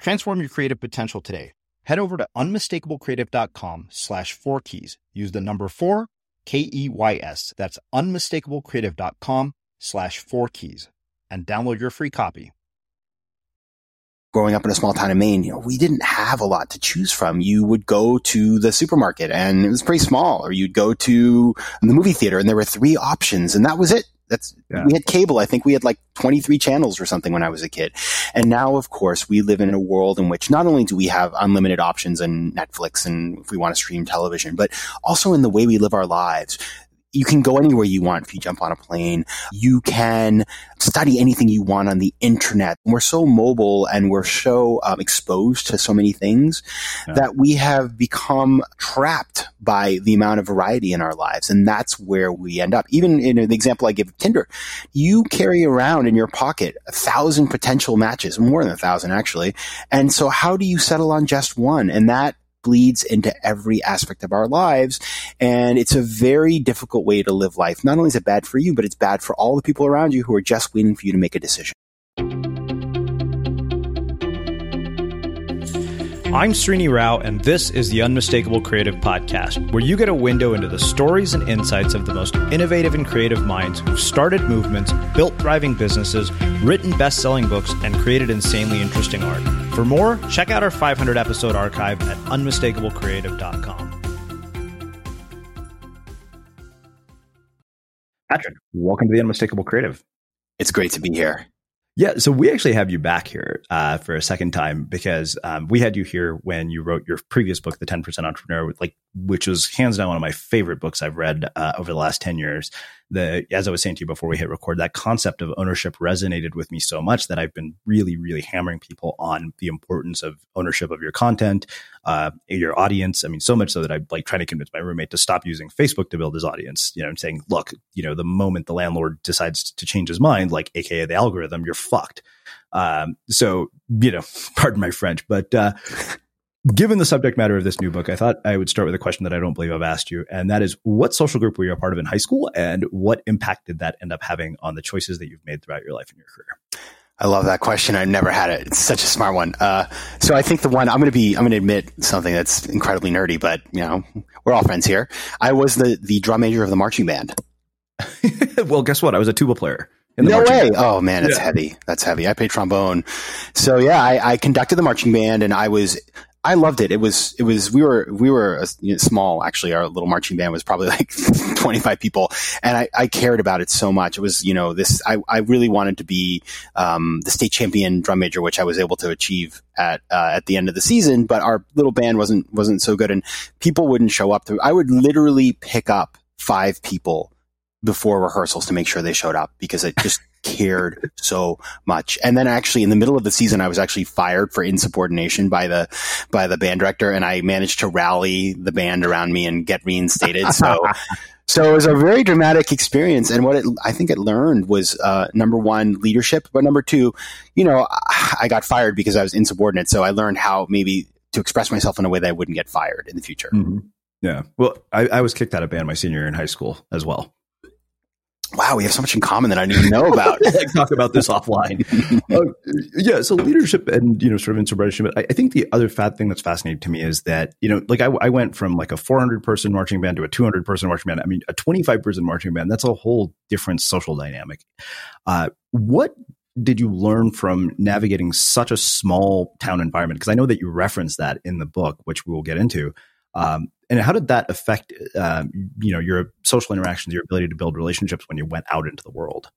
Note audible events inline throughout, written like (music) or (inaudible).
Transform your creative potential today. Head over to unmistakablecreative.com slash four keys. Use the number four, K E Y S. That's unmistakablecreative.com slash four keys and download your free copy. Growing up in a small town in Maine, you know, we didn't have a lot to choose from. You would go to the supermarket and it was pretty small, or you'd go to the movie theater and there were three options and that was it. That's yeah. we had cable. I think we had like 23 channels or something when I was a kid. And now, of course, we live in a world in which not only do we have unlimited options and Netflix and if we want to stream television, but also in the way we live our lives you can go anywhere you want if you jump on a plane. You can study anything you want on the internet. We're so mobile and we're so um, exposed to so many things yeah. that we have become trapped by the amount of variety in our lives. And that's where we end up. Even in the example I give of Tinder, you carry around in your pocket a thousand potential matches, more than a thousand actually. And so how do you settle on just one? And that bleeds into every aspect of our lives. And it's a very difficult way to live life. Not only is it bad for you, but it's bad for all the people around you who are just waiting for you to make a decision. I'm Srini Rao, and this is the Unmistakable Creative Podcast, where you get a window into the stories and insights of the most innovative and creative minds who've started movements, built thriving businesses, written best selling books, and created insanely interesting art. For more, check out our 500 episode archive at unmistakablecreative.com. Patrick, welcome to the Unmistakable Creative. It's great to be here. Yeah, so we actually have you back here uh, for a second time because um, we had you here when you wrote your previous book, The Ten Percent Entrepreneur, like which was hands down one of my favorite books I've read uh, over the last ten years the as I was saying to you before we hit record, that concept of ownership resonated with me so much that I've been really, really hammering people on the importance of ownership of your content, uh, your audience. I mean, so much so that I'm like trying to convince my roommate to stop using Facebook to build his audience. You know, I'm saying, look, you know, the moment the landlord decides to change his mind, like AKA the algorithm, you're fucked. Um, so, you know, (laughs) pardon my French, but uh, Given the subject matter of this new book, I thought I would start with a question that I don't believe I've asked you. And that is what social group were you a part of in high school and what impact did that end up having on the choices that you've made throughout your life and your career? I love that question. I've never had it. It's such a smart one. Uh, so I think the one I'm going to be, I'm going to admit something that's incredibly nerdy, but you know, we're all friends here. I was the, the drum major of the marching band. (laughs) well, guess what? I was a tuba player. No way. Band. Oh man, it's yeah. heavy. That's heavy. I played trombone. So yeah, I, I, conducted the marching band and I was I loved it. It was it was we were we were a, you know, small actually. Our little marching band was probably (laughs) like 25 people, and I, I cared about it so much. It was you know this I, I really wanted to be um, the state champion drum major, which I was able to achieve at uh, at the end of the season. But our little band wasn't wasn't so good, and people wouldn't show up. To, I would literally pick up five people before rehearsals to make sure they showed up because it just cared so much. And then actually in the middle of the season, I was actually fired for insubordination by the, by the band director and I managed to rally the band around me and get reinstated. So, (laughs) so it was a very dramatic experience. And what it, I think it learned was, uh, number one, leadership, but number two, you know, I got fired because I was insubordinate. So I learned how maybe to express myself in a way that I wouldn't get fired in the future. Mm-hmm. Yeah. Well, I, I was kicked out of band my senior year in high school as well wow, we have so much in common that I didn't even know about. (laughs) talk about this offline. (laughs) uh, yeah, so leadership and you know sort of inspiration. But I, I, think the other fat thing that's fascinating to me is that you know, like I, I went from like a 400 person marching band to a 200 person marching band. I mean, a 25 person marching band. That's a whole different social dynamic. Uh, what did you learn from navigating such a small town environment? Because I know that you reference that in the book, which we will get into. Um, and how did that affect, uh, you know, your social interactions, your ability to build relationships when you went out into the world?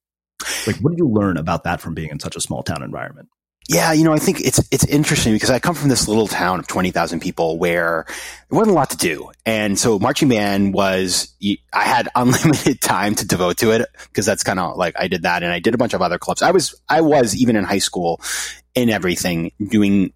Like, what did you learn about that from being in such a small town environment? Yeah, you know, I think it's it's interesting because I come from this little town of twenty thousand people where there wasn't a lot to do, and so marching band was I had (laughs) unlimited time to devote to it because that's kind of like I did that, and I did a bunch of other clubs. I was I was even in high school in everything, doing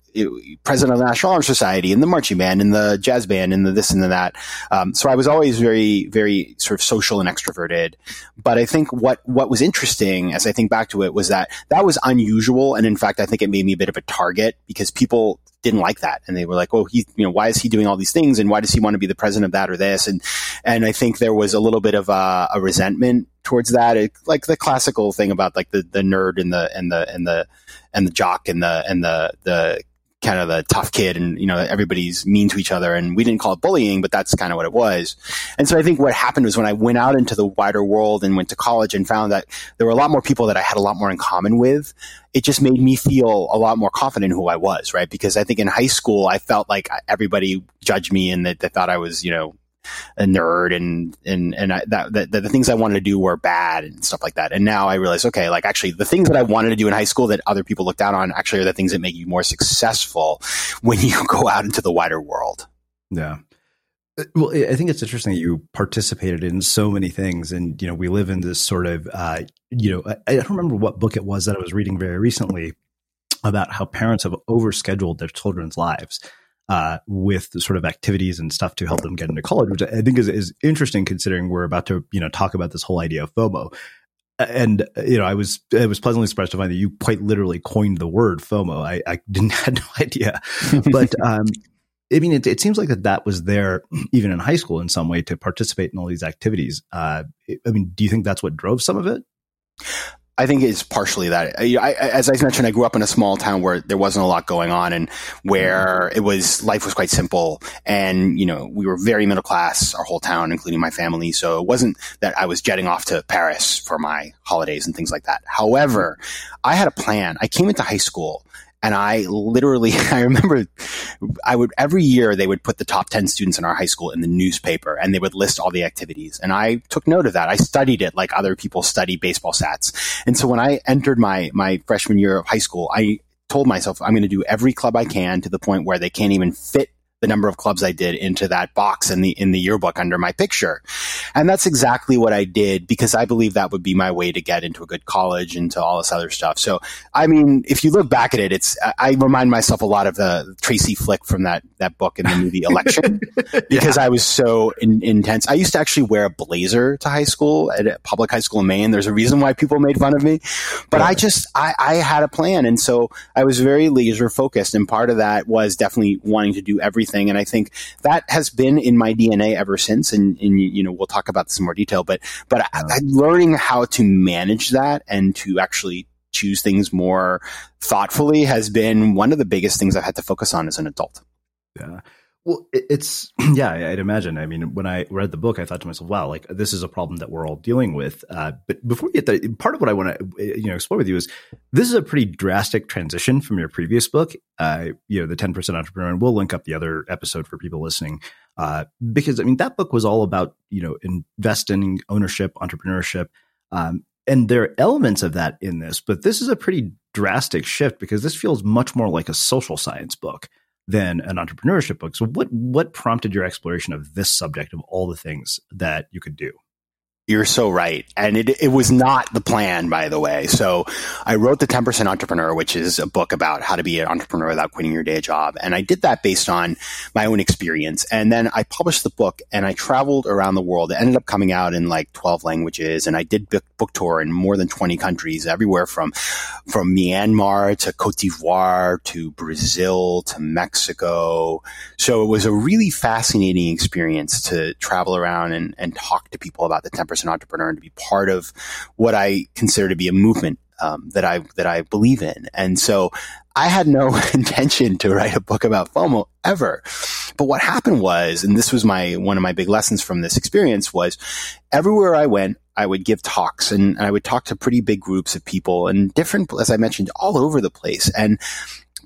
president of the National Honor Society and the marching band and the jazz band and the this and the that. Um, so I was always very, very sort of social and extroverted. But I think what what was interesting, as I think back to it, was that that was unusual, and in fact, I think it made me a bit of a target because people didn't like that, and they were like, "Oh, he, you know, why is he doing all these things, and why does he want to be the president of that or this?" And and I think there was a little bit of a, a resentment towards that, it, like the classical thing about like the the nerd and the and the and the and the jock and the and the the kind of the tough kid and you know everybody's mean to each other and we didn't call it bullying but that's kind of what it was. And so i think what happened was when i went out into the wider world and went to college and found that there were a lot more people that i had a lot more in common with it just made me feel a lot more confident who i was right? Because i think in high school i felt like everybody judged me and that they thought i was you know a nerd and and and I, that, that, the things I wanted to do were bad and stuff like that. And now I realize, okay, like actually the things that I wanted to do in high school that other people look down on actually are the things that make you more successful when you go out into the wider world. Yeah. Uh, well, I think it's interesting that you participated in so many things, and you know, we live in this sort of, uh, you know, I, I don't remember what book it was that I was reading very recently about how parents have overscheduled their children's lives uh, with sort of activities and stuff to help them get into college, which I think is, is interesting considering we're about to, you know, talk about this whole idea of FOMO. And you know, I was I was pleasantly surprised to find that you quite literally coined the word FOMO. I, I didn't (laughs) had no idea, but (laughs) um, I mean, it, it, seems like that that was there even in high school in some way to participate in all these activities. Uh, I mean, do you think that's what drove some of it? I think it's partially that. I, I, as I mentioned, I grew up in a small town where there wasn't a lot going on, and where it was life was quite simple. And you know, we were very middle class, our whole town, including my family. So it wasn't that I was jetting off to Paris for my holidays and things like that. However, I had a plan. I came into high school and I literally, (laughs) I remember I would, every year they would put the top 10 students in our high school in the newspaper and they would list all the activities. And I took note of that. I studied it like other people study baseball stats. And so when I entered my, my freshman year of high school, I told myself I'm going to do every club I can to the point where they can't even fit the number of clubs I did into that box in the in the yearbook under my picture. And that's exactly what I did because I believe that would be my way to get into a good college and to all this other stuff. So I mean, if you look back at it, it's I remind myself a lot of the Tracy Flick from that that book in the movie (laughs) Election because yeah. I was so in, intense. I used to actually wear a blazer to high school at a public high school in Maine. There's a reason why people made fun of me, but I just I, I had a plan, and so I was very laser focused, and part of that was definitely wanting to do everything everything. And I think that has been in my DNA ever since. And, and you know, we'll talk about this in more detail, but, but I, I, learning how to manage that and to actually choose things more thoughtfully has been one of the biggest things I've had to focus on as an adult. Yeah. Well, it's (clears throat) yeah, I'd imagine. I mean, when I read the book, I thought to myself, "Wow, like this is a problem that we're all dealing with." Uh, but before we get there, part of what I want to you know explore with you is this is a pretty drastic transition from your previous book. Uh, you know, the ten percent entrepreneur, and we'll link up the other episode for people listening uh, because I mean that book was all about you know investing, ownership, entrepreneurship. Um, and there are elements of that in this, but this is a pretty drastic shift because this feels much more like a social science book than an entrepreneurship book. So what what prompted your exploration of this subject of all the things that you could do? You're so right. And it, it was not the plan, by the way. So I wrote The 10% Entrepreneur, which is a book about how to be an entrepreneur without quitting your day job. And I did that based on my own experience. And then I published the book and I traveled around the world. It ended up coming out in like 12 languages. And I did book, book tour in more than 20 countries, everywhere from, from Myanmar to Cote d'Ivoire to Brazil to Mexico. So it was a really fascinating experience to travel around and, and talk to people about the 10% an entrepreneur and to be part of what I consider to be a movement um, that I that I believe in. And so I had no (laughs) intention to write a book about FOMO ever. But what happened was, and this was my one of my big lessons from this experience was everywhere I went, I would give talks and, and I would talk to pretty big groups of people and different, as I mentioned, all over the place. And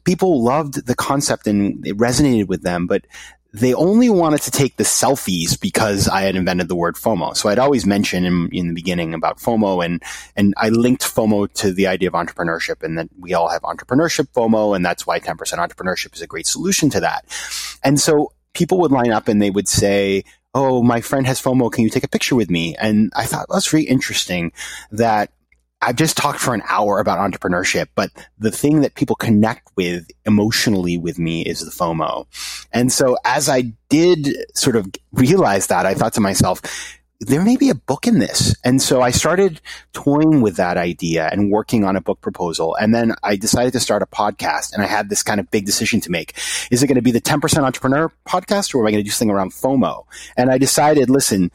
people loved the concept and it resonated with them, but they only wanted to take the selfies because I had invented the word FOMO. So I'd always mention in, in the beginning about FOMO and, and I linked FOMO to the idea of entrepreneurship and that we all have entrepreneurship FOMO. And that's why 10% entrepreneurship is a great solution to that. And so people would line up and they would say, Oh, my friend has FOMO. Can you take a picture with me? And I thought that's really interesting that I've just talked for an hour about entrepreneurship, but the thing that people connect with emotionally with me is the FOMO. And so as I did sort of realize that, I thought to myself, there may be a book in this. And so I started toying with that idea and working on a book proposal. And then I decided to start a podcast and I had this kind of big decision to make. Is it going to be the 10% entrepreneur podcast or am I going to do something around FOMO? And I decided, listen,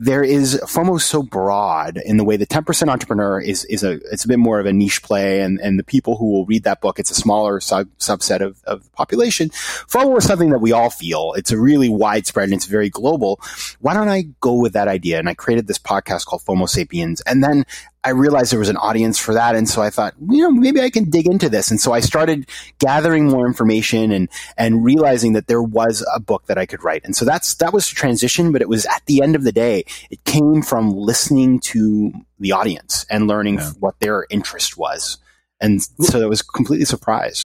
there is FOMO so broad in the way the 10% entrepreneur is, is a, it's a bit more of a niche play and, and the people who will read that book, it's a smaller sub, subset of, of the population. FOMO is something that we all feel. It's a really widespread and it's very global. Why don't I go with that idea? And I created this podcast called FOMO Sapiens. And then I realized there was an audience for that. And so I thought, you know, maybe I can dig into this. And so I started gathering more information and, and realizing that there was a book that I could write. And so that's, that was the transition, but it was at the end of the day, it came from listening to the audience and learning yeah. what their interest was. And so I was completely surprised.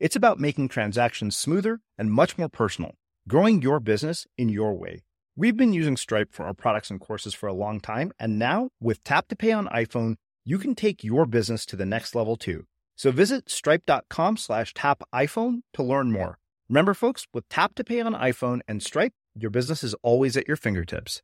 It's about making transactions smoother and much more personal, growing your business in your way. We've been using Stripe for our products and courses for a long time, and now with Tap to Pay on iPhone, you can take your business to the next level too. So visit stripe.com slash tap iPhone to learn more. Remember, folks, with Tap to Pay on iPhone and Stripe, your business is always at your fingertips.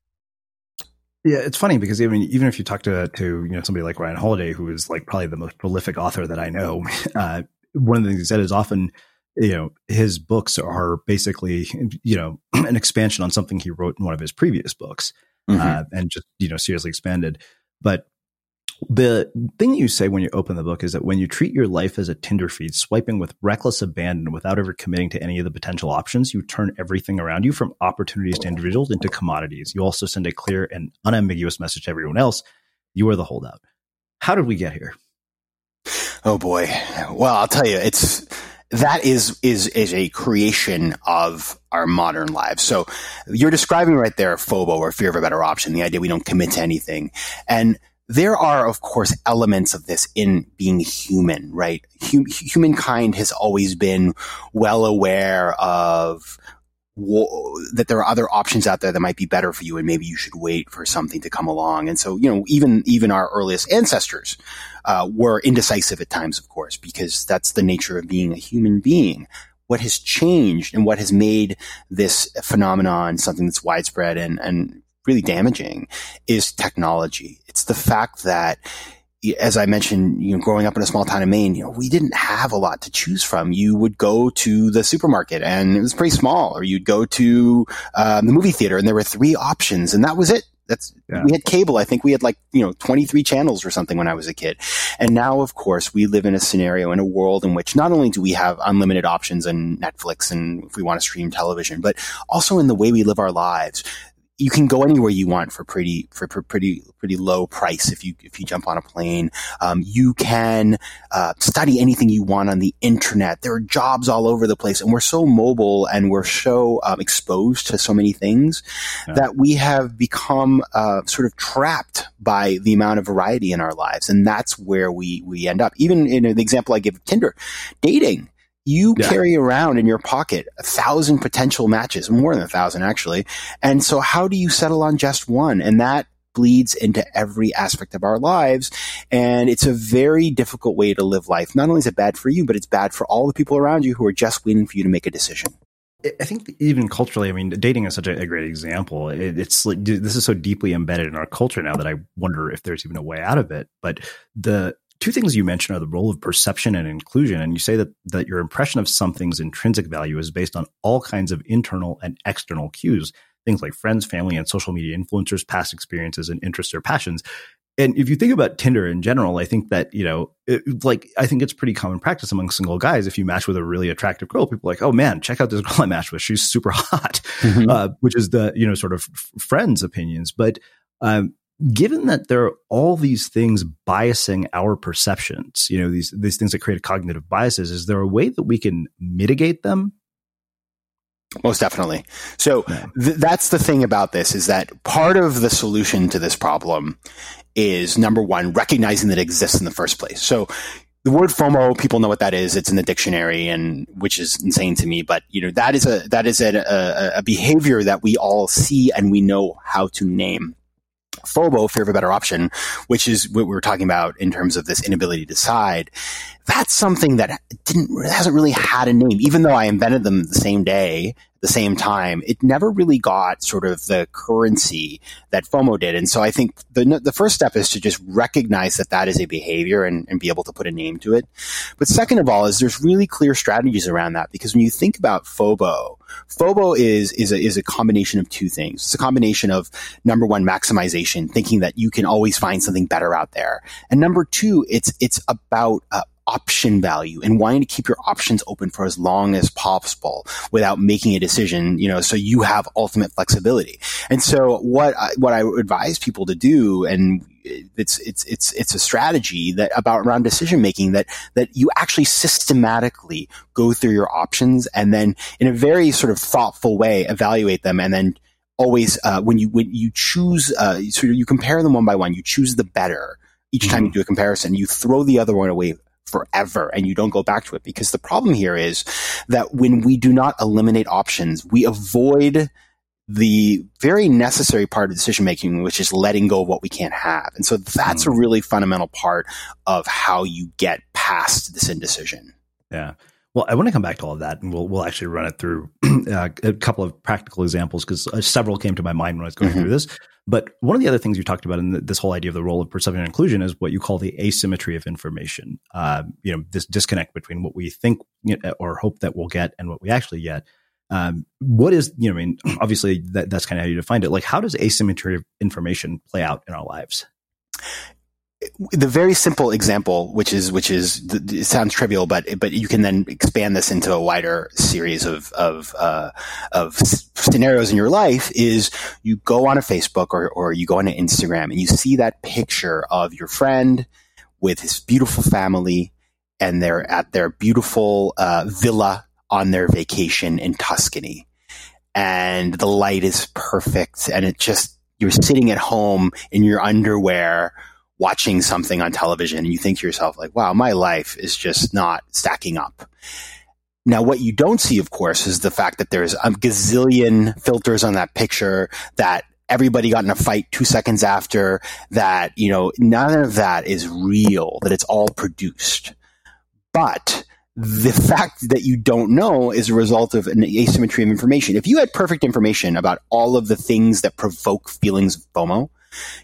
Yeah, it's funny because even even if you talk to to you know somebody like Ryan Holiday, who is like probably the most prolific author that I know, (laughs) uh, one of the things he said is often you know his books are basically you know (clears throat) an expansion on something he wrote in one of his previous books, mm-hmm. uh, and just you know seriously expanded. But the thing you say when you open the book is that when you treat your life as a Tinder feed, swiping with reckless abandon without ever committing to any of the potential options, you turn everything around you from opportunities to individuals into commodities. You also send a clear and unambiguous message to everyone else you are the holdout. How did we get here? Oh boy. Well, I'll tell you, it's that is is is a creation of our modern lives. So you're describing right there FOBO or fear of a better option, the idea we don't commit to anything. And there are, of course, elements of this in being human, right? Hum- humankind has always been well aware of that there are other options out there that might be better for you and maybe you should wait for something to come along and so you know even even our earliest ancestors uh, were indecisive at times of course because that's the nature of being a human being what has changed and what has made this phenomenon something that's widespread and and really damaging is technology. It's the fact that as I mentioned, you know, growing up in a small town in Maine, you know, we didn't have a lot to choose from. You would go to the supermarket and it was pretty small, or you'd go to um, the movie theater and there were three options, and that was it. That's yeah. we had cable. I think we had like you know 23 channels or something when I was a kid. And now, of course, we live in a scenario in a world in which not only do we have unlimited options and Netflix and if we want to stream television, but also in the way we live our lives you can go anywhere you want for pretty for, for pretty pretty low price if you if you jump on a plane. Um, you can uh, study anything you want on the internet. There are jobs all over the place, and we're so mobile and we're so um, exposed to so many things yeah. that we have become uh, sort of trapped by the amount of variety in our lives, and that's where we we end up. Even in the example I give of Tinder, dating you yeah. carry around in your pocket a thousand potential matches, more than a thousand actually. And so how do you settle on just one? And that bleeds into every aspect of our lives. And it's a very difficult way to live life. Not only is it bad for you, but it's bad for all the people around you who are just waiting for you to make a decision. I think even culturally, I mean, dating is such a, great example. It, it's like, this is so deeply embedded in our culture now that I wonder if there's even a way out of it. But the two things you mentioned are the role of perception and inclusion. And you say that, that your impression of something's intrinsic value is based on all kinds of internal and external cues, things like friends, family, and social media influencers, past experiences and interests or passions. And if you think about Tinder in general, I think that, you know, it, like, I think it's pretty common practice among single guys. If you match with a really attractive girl, people are like, oh man, check out this girl I matched with. She's super (laughs) hot, mm-hmm. uh, which is the, you know, sort of friends' opinions. But um, given that there are all these things biasing our perceptions, you know, these these things that create cognitive biases, is there a way that we can mitigate them? Most definitely. So th- that's the thing about this is that part of the solution to this problem is number one, recognizing that it exists in the first place. So the word FOMO, people know what that is. It's in the dictionary, and which is insane to me. But you know that is a that is a, a, a behavior that we all see and we know how to name. FOBO, fear of a better option, which is what we were talking about in terms of this inability to decide. That's something that didn't, hasn't really had a name, even though I invented them the same day the same time, it never really got sort of the currency that FOMO did. And so I think the, the first step is to just recognize that that is a behavior and, and be able to put a name to it. But second of all is there's really clear strategies around that because when you think about FOBO, FOBO is, is a, is a combination of two things. It's a combination of number one, maximization, thinking that you can always find something better out there. And number two, it's, it's about uh, option value and wanting to keep your options open for as long as possible without making a decision, you know, so you have ultimate flexibility. And so what I, what I advise people to do and it's it's it's it's a strategy that about around decision making that that you actually systematically go through your options and then in a very sort of thoughtful way evaluate them and then always uh, when you when you choose uh, so you compare them one by one you choose the better each time mm-hmm. you do a comparison you throw the other one away forever and you don't go back to it. Because the problem here is that when we do not eliminate options, we avoid the very necessary part of decision making, which is letting go of what we can't have. And so that's mm. a really fundamental part of how you get past this indecision. Yeah. Well, I want to come back to all of that, and we'll we'll actually run it through (clears throat) uh, a couple of practical examples because uh, several came to my mind when I was going mm-hmm. through this. But one of the other things you talked about in the, this whole idea of the role of perception and inclusion is what you call the asymmetry of information. Uh, you know, this disconnect between what we think you know, or hope that we'll get and what we actually get. Um, what is you know? I mean, (clears throat) obviously that, that's kind of how you define it. Like, how does asymmetry of information play out in our lives? The very simple example, which is which is it sounds trivial, but but you can then expand this into a wider series of of uh, of scenarios in your life. Is you go on a Facebook or or you go on an Instagram and you see that picture of your friend with his beautiful family, and they're at their beautiful uh, villa on their vacation in Tuscany, and the light is perfect, and it just you're sitting at home in your underwear watching something on television and you think to yourself like, wow, my life is just not stacking up. Now, what you don't see, of course, is the fact that there's a gazillion filters on that picture that everybody got in a fight two seconds after that, you know, none of that is real, that it's all produced. But the fact that you don't know is a result of an asymmetry of information. If you had perfect information about all of the things that provoke feelings of FOMO,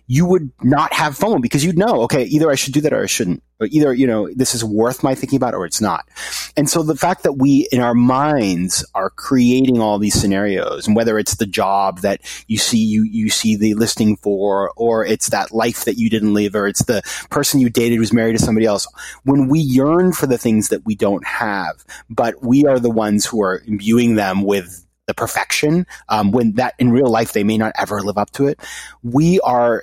you would not have FOMO because you'd know, okay, either I should do that or I shouldn't. Or either, you know, this is worth my thinking about or it's not. And so the fact that we in our minds are creating all these scenarios and whether it's the job that you see, you, you see the listing for, or it's that life that you didn't live, or it's the person you dated who's married to somebody else. When we yearn for the things that we don't have, but we are the ones who are imbuing them with the perfection um, when that in real life they may not ever live up to it. We are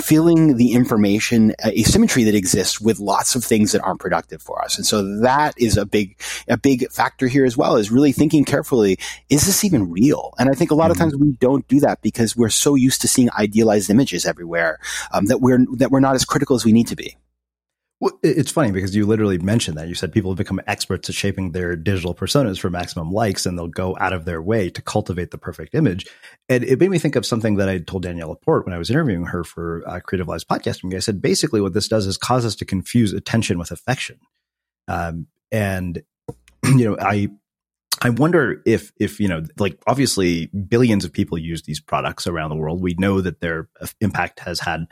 feeling the information uh, asymmetry that exists with lots of things that aren't productive for us. And so that is a big, a big factor here as well is really thinking carefully, is this even real? And I think a lot mm-hmm. of times we don't do that because we're so used to seeing idealized images everywhere um, that we're, that we're not as critical as we need to be. Well, it's funny because you literally mentioned that. You said people have become experts at shaping their digital personas for maximum likes, and they'll go out of their way to cultivate the perfect image. And it made me think of something that I told Danielle Laporte when I was interviewing her for uh, Creative Lives podcasting. I said basically what this does is cause us to confuse attention with affection. Um, and (clears throat) you know, I I wonder if if you know, like obviously billions of people use these products around the world. We know that their impact has had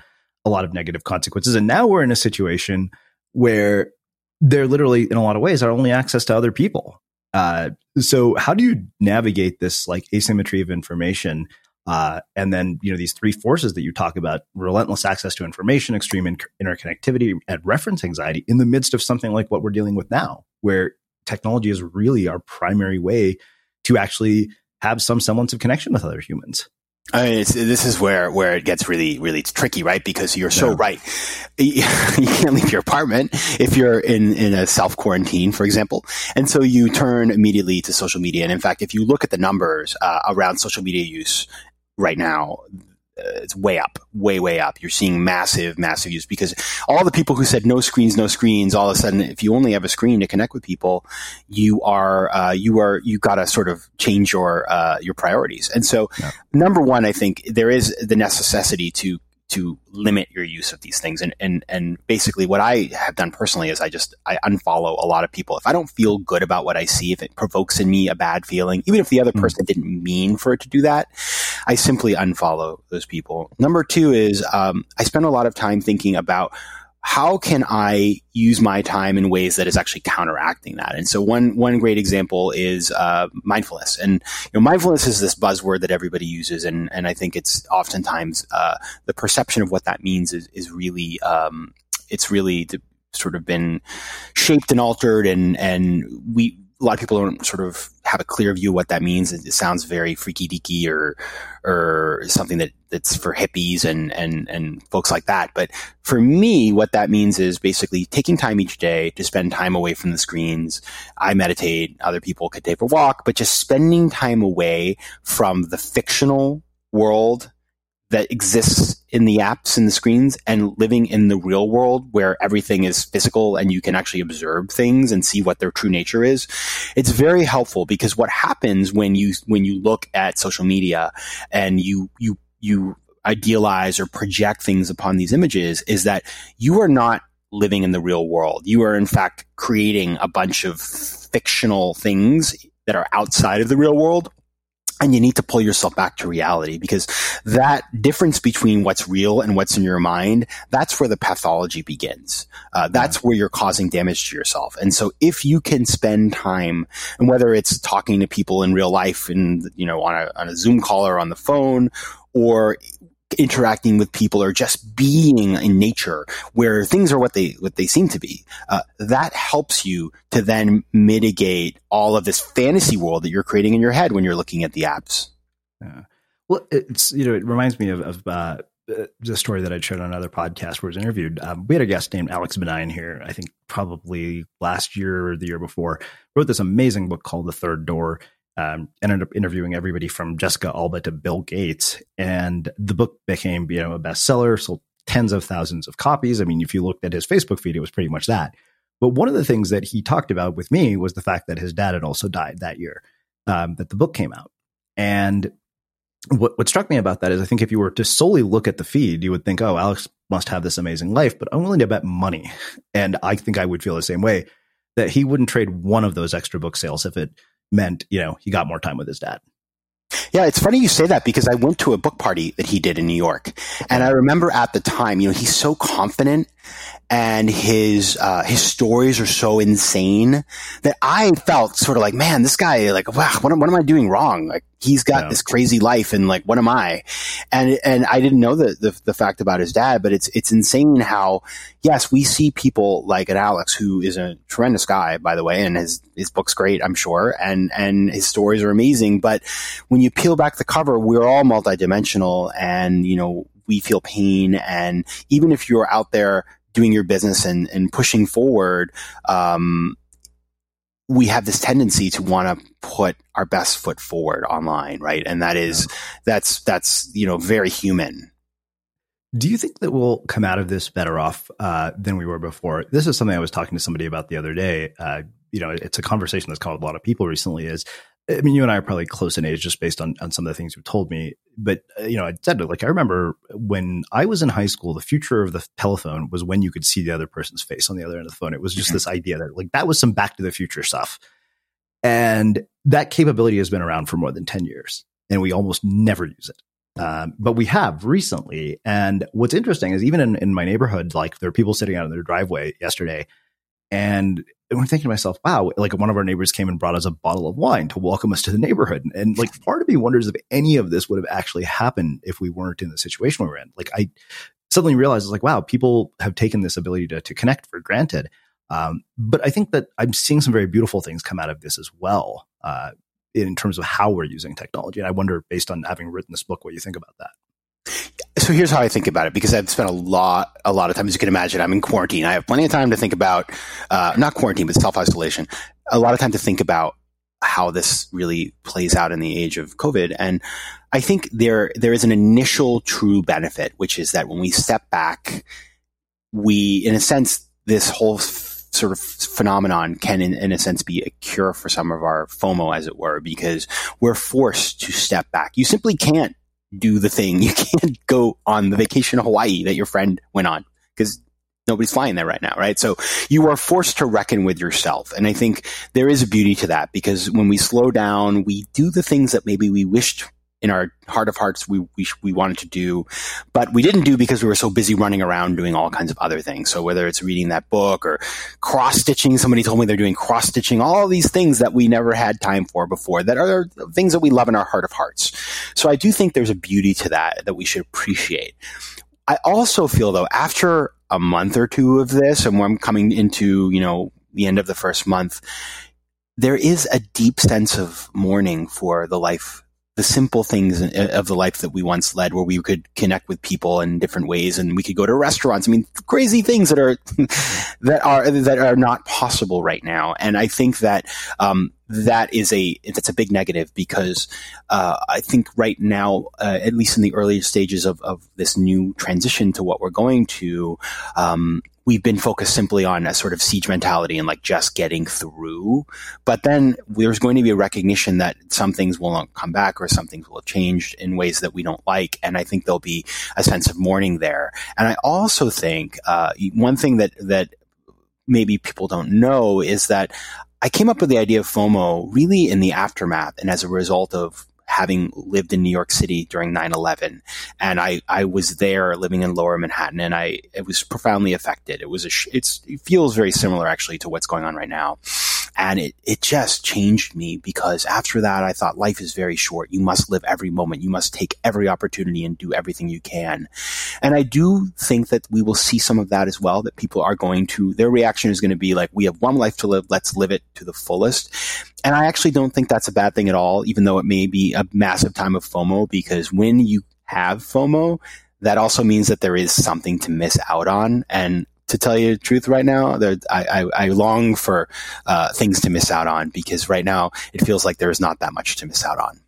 a lot of negative consequences. And now we're in a situation where they're literally, in a lot of ways, our only access to other people. Uh, so how do you navigate this like asymmetry of information? Uh, and then, you know, these three forces that you talk about, relentless access to information, extreme in- interconnectivity, and reference anxiety in the midst of something like what we're dealing with now, where technology is really our primary way to actually have some semblance of connection with other humans. I mean, this is where, where it gets really, really tricky, right? Because you're so yeah. right. (laughs) You can't leave your apartment if you're in, in a self quarantine, for example. And so you turn immediately to social media. And in fact, if you look at the numbers uh, around social media use right now, it's way up, way, way up. You're seeing massive, massive use because all the people who said no screens, no screens, all of a sudden, if you only have a screen to connect with people, you are, uh, you are, you got to sort of change your, uh, your priorities. And so, yeah. number one, I think there is the necessity to to limit your use of these things. And, and, and basically what I have done personally is I just, I unfollow a lot of people. If I don't feel good about what I see, if it provokes in me a bad feeling, even if the other hmm. person didn't mean for it to do that, I simply unfollow those people. Number two is, um, I spend a lot of time thinking about how can I use my time in ways that is actually counteracting that? And so one one great example is uh, mindfulness. And you know, mindfulness is this buzzword that everybody uses, and and I think it's oftentimes uh, the perception of what that means is is really um, it's really sort of been shaped and altered, and and we a lot of people don't sort of have a clear view what that means. It, it sounds very freaky deaky or or something that that's for hippies and and and folks like that. But for me, what that means is basically taking time each day to spend time away from the screens. I meditate. Other people could take a walk, but just spending time away from the fictional world that exists in the apps and the screens and living in the real world where everything is physical and you can actually observe things and see what their true nature is it's very helpful because what happens when you when you look at social media and you you you idealize or project things upon these images is that you are not living in the real world. You are in fact creating a bunch of fictional things that are outside of the real world and you need to pull yourself back to reality because that difference between what's real and what's in your mind that's where the pathology begins. Uh, that's where you're causing damage to yourself. And so if you can spend time and whether it's talking to people in real life and you know on a, on a zoom call or on the phone or interacting with people or just being in nature where things are what they what they seem to be uh, that helps you to then mitigate all of this fantasy world that you're creating in your head when you're looking at the apps yeah. well it's you know it reminds me of, of uh, the story that I'd shared on another podcast where I was interviewed. Um, we had a guest named Alex Banayan here, I think probably last year or the year before, wrote this amazing book called The Third Door um, ended up interviewing everybody from Jessica Alba to Bill Gates, and the book became you know a bestseller, sold tens of thousands of copies. I mean, if you looked at his Facebook feed, it was pretty much that. But one of the things that he talked about with me was the fact that his dad had also died that year um, that the book came out, and what what struck me about that is I think if you were to solely look at the feed, you would think, oh, Alex must have this amazing life, but I'm willing to bet money, and I think I would feel the same way that he wouldn't trade one of those extra book sales if it meant, you know, he got more time with his dad. Yeah, it's funny you say that because I went to a book party that he did in New York. And I remember at the time, you know, he's so confident and his uh, his stories are so insane that I felt sort of like, man, this guy, like, wow, what, what am I doing wrong? Like, he's got yeah. this crazy life, and like, what am I? And and I didn't know the, the, the fact about his dad, but it's it's insane how yes, we see people like an Alex who is a tremendous guy, by the way, and his his book's great, I'm sure, and and his stories are amazing. But when you peel back the cover, we're all multidimensional, and you know we feel pain. And even if you're out there doing your business and, and pushing forward, um, we have this tendency to want to put our best foot forward online, right? And that is, yeah. that's, that's, you know, very human. Do you think that we'll come out of this better off uh, than we were before? This is something I was talking to somebody about the other day. Uh, you know, it's a conversation that's caught a lot of people recently. Is I mean, you and I are probably close in age just based on, on some of the things you've told me. But, uh, you know, I said, like, I remember when I was in high school, the future of the telephone was when you could see the other person's face on the other end of the phone. It was just mm-hmm. this idea that, like, that was some back to the future stuff. And that capability has been around for more than 10 years, and we almost never use it. Um, but we have recently. And what's interesting is even in, in my neighborhood, like, there are people sitting out in their driveway yesterday and I'm thinking to myself, wow, like one of our neighbors came and brought us a bottle of wine to welcome us to the neighborhood. And like (laughs) part of me wonders if any of this would have actually happened if we weren't in the situation we were in. Like I suddenly realized like, wow, people have taken this ability to, to connect for granted. Um, but I think that I'm seeing some very beautiful things come out of this as well, uh, in terms of how we're using technology. And I wonder, based on having written this book, what you think about that. So here's how I think about it because I've spent a lot, a lot of time, as you can imagine, I'm in quarantine. I have plenty of time to think about, uh, not quarantine, but self isolation. A lot of time to think about how this really plays out in the age of COVID. And I think there, there is an initial true benefit, which is that when we step back, we, in a sense, this whole sort of phenomenon can, in, in, a sense, be a cure for some of our FOMO, as it were, because we're forced to step back. You simply can't do the thing. (laughs) You can't go on the vacation to Hawaii that your friend went on because nobody's flying there right now, right? So you are forced to reckon with yourself. And I think there is a beauty to that because when we slow down, we do the things that maybe we wished in our heart of hearts we, we, we wanted to do, but we didn't do because we were so busy running around doing all kinds of other things. So whether it's reading that book or cross stitching, somebody told me they're doing cross stitching, all these things that we never had time for before that are things that we love in our heart of hearts. So I do think there's a beauty to that that we should appreciate. I also feel though, after a month or two of this and when I'm coming into, you know, the end of the first month, there is a deep sense of mourning for the life the simple things of the life that we once led where we could connect with people in different ways and we could go to restaurants. I mean, crazy things that are, (laughs) that are, that are not possible right now. And I think that, um, that is a that's a big negative because uh, I think right now, uh, at least in the early stages of, of this new transition to what we're going to, um, we've been focused simply on a sort of siege mentality and like just getting through. But then there's going to be a recognition that some things will not come back or some things will have changed in ways that we don't like. And I think there'll be a sense of mourning there. And I also think, uh, one thing that, that maybe people don't know is that I came up with the idea of FOMO really in the aftermath and as a result of having lived in New York City during 9-11. And I, I was there living in lower Manhattan and I, it was profoundly affected. It was a, it's, it feels very similar actually to what's going on right now. And it, it just changed me because after that, I thought life is very short. You must live every moment. You must take every opportunity and do everything you can. And I do think that we will see some of that as well, that people are going to, their reaction is going to be like, we have one life to live. Let's live it to the fullest. And I actually don't think that's a bad thing at all, even though it may be a massive time of FOMO, because when you have FOMO, that also means that there is something to miss out on. And to tell you the truth right now, I, I, I, long for uh, things to miss out on because right now it feels like there is not that much to miss out on.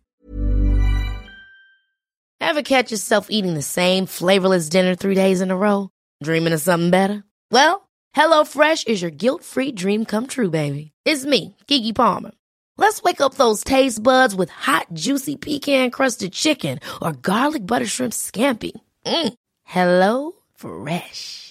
Ever catch yourself eating the same flavorless dinner three days in a row? Dreaming of something better? Well, HelloFresh is your guilt free dream come true, baby. It's me, Keke Palmer. Let's wake up those taste buds with hot, juicy pecan crusted chicken or garlic butter shrimp scampi. Mm. Hello Fresh.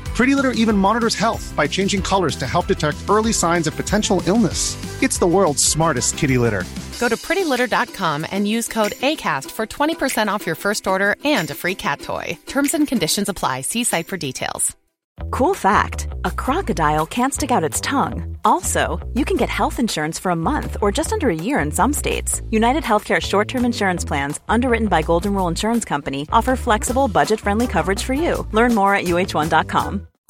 Pretty Litter even monitors health by changing colors to help detect early signs of potential illness. It's the world's smartest kitty litter. Go to prettylitter.com and use code ACAST for 20% off your first order and a free cat toy. Terms and conditions apply. See site for details. Cool fact a crocodile can't stick out its tongue. Also, you can get health insurance for a month or just under a year in some states. United Healthcare short term insurance plans, underwritten by Golden Rule Insurance Company, offer flexible, budget friendly coverage for you. Learn more at uh1.com.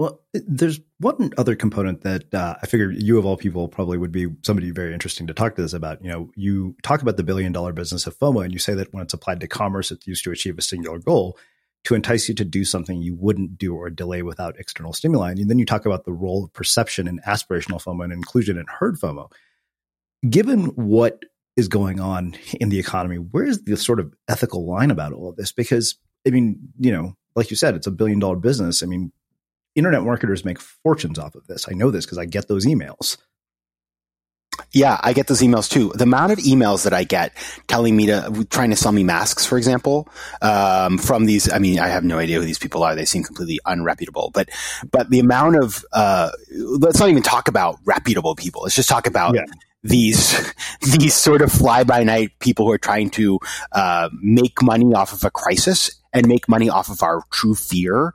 Well, there's one other component that uh, I figure you of all people probably would be somebody very interesting to talk to this about. You know, you talk about the billion dollar business of FOMO, and you say that when it's applied to commerce, it's used to achieve a singular goal to entice you to do something you wouldn't do or delay without external stimuli. And then you talk about the role of perception and aspirational FOMO and inclusion and herd FOMO. Given what is going on in the economy, where is the sort of ethical line about all of this? Because, I mean, you know, like you said, it's a billion dollar business. I mean, internet marketers make fortunes off of this. I know this because I get those emails. Yeah, I get those emails too. The amount of emails that I get telling me to trying to sell me masks, for example, um, from these. I mean, I have no idea who these people are. They seem completely unreputable. But but the amount of uh, let's not even talk about reputable people. Let's just talk about. Yeah these these sort of fly by night people who are trying to uh, make money off of a crisis and make money off of our true fear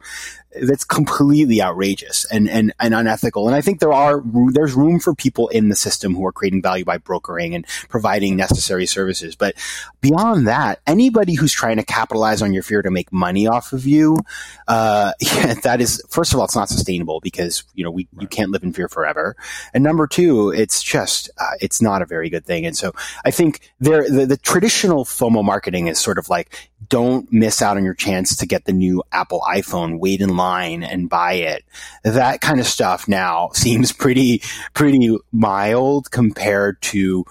that's completely outrageous and, and, and unethical. And I think there are, there's room for people in the system who are creating value by brokering and providing necessary services. But beyond that, anybody who's trying to capitalize on your fear to make money off of you, uh, (laughs) yeah, that is, first of all, it's not sustainable because, you know, we, right. you can't live in fear forever. And number two, it's just, uh, it's not a very good thing. And so I think there, the, the traditional FOMO marketing is sort of like, don't miss out on your chance to get the new Apple iPhone. Wait in line and buy it. That kind of stuff now (laughs) seems pretty, pretty mild compared to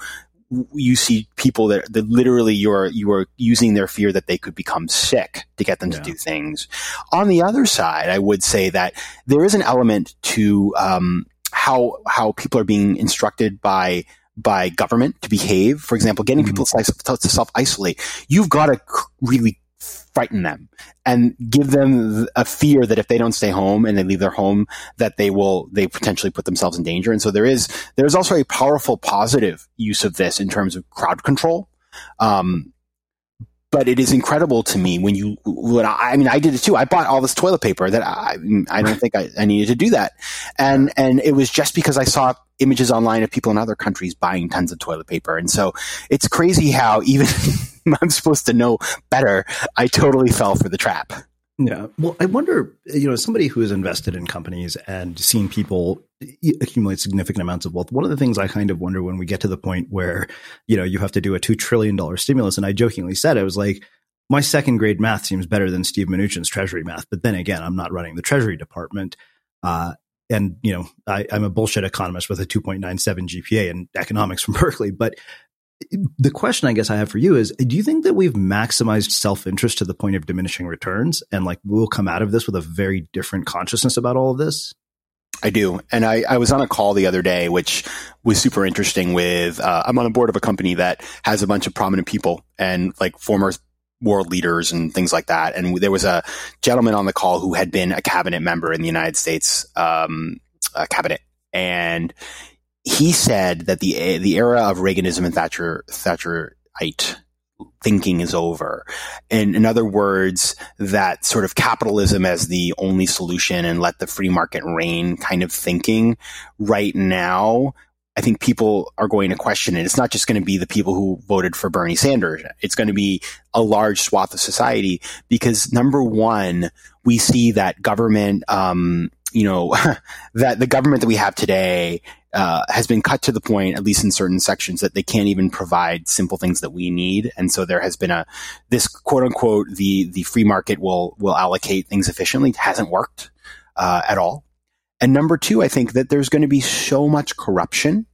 you see people that, that literally you're you are using their fear that they could become sick to get them yeah. to do things. On the other side, I would say that there is an element to um, how how people are being instructed by by government to behave. For example, getting mm-hmm. people to self isolate. You've got to really frighten them and give them a fear that if they don't stay home and they leave their home, that they will, they potentially put themselves in danger. And so there is, there's also a powerful positive use of this in terms of crowd control. Um, but it is incredible to me when you when I, I, mean I did it too. I bought all this toilet paper that I I don't think I, I, needed to do that, and and it was just because I saw images online of people in other countries buying tons of toilet paper, and so it's crazy how even (laughs) I'm supposed to know better. I totally fell for the trap. Yeah. Well, I wonder, you know, somebody who has invested in companies and seen people accumulate significant amounts of wealth. One of the things I kind of wonder when we get to the point where, you know, you have to do a $2 trillion stimulus. And I jokingly said, I was like, my second grade math seems better than Steve Mnuchin's treasury math. But then again, I'm not running the treasury department. Uh, and you know I, am a bullshit economist with a 2.97 GPA in economics from (laughs) Berkeley, but the question I guess I have for you is do you think that we've maximized self interest to the point of diminishing returns and like we'll come out of this with a very different consciousness about all of this? I do. And I, I was on a call the other day, which was super interesting with, uh, I'm on the board of a company that has a bunch of prominent people and like former world leaders and things like that. And there was a gentleman on the call who had been a cabinet member in the United States, um, cabinet. And he said that the the era of Reaganism and Thatcher Thatcherite thinking is over. And in other words, that sort of capitalism as the only solution and let the free market reign kind of thinking right now. I think people are going to question it. It's not just going to be the people who voted for Bernie Sanders. It's going to be a large swath of society because number one, we see that government, um, you know, (laughs) that the government that we have today uh, has been cut to the point, at least in certain sections, that they can't even provide simple things that we need. And so there has been a this quote unquote the the free market will will allocate things efficiently hasn't worked uh, at all. And number two, I think that there's going to be so much corruption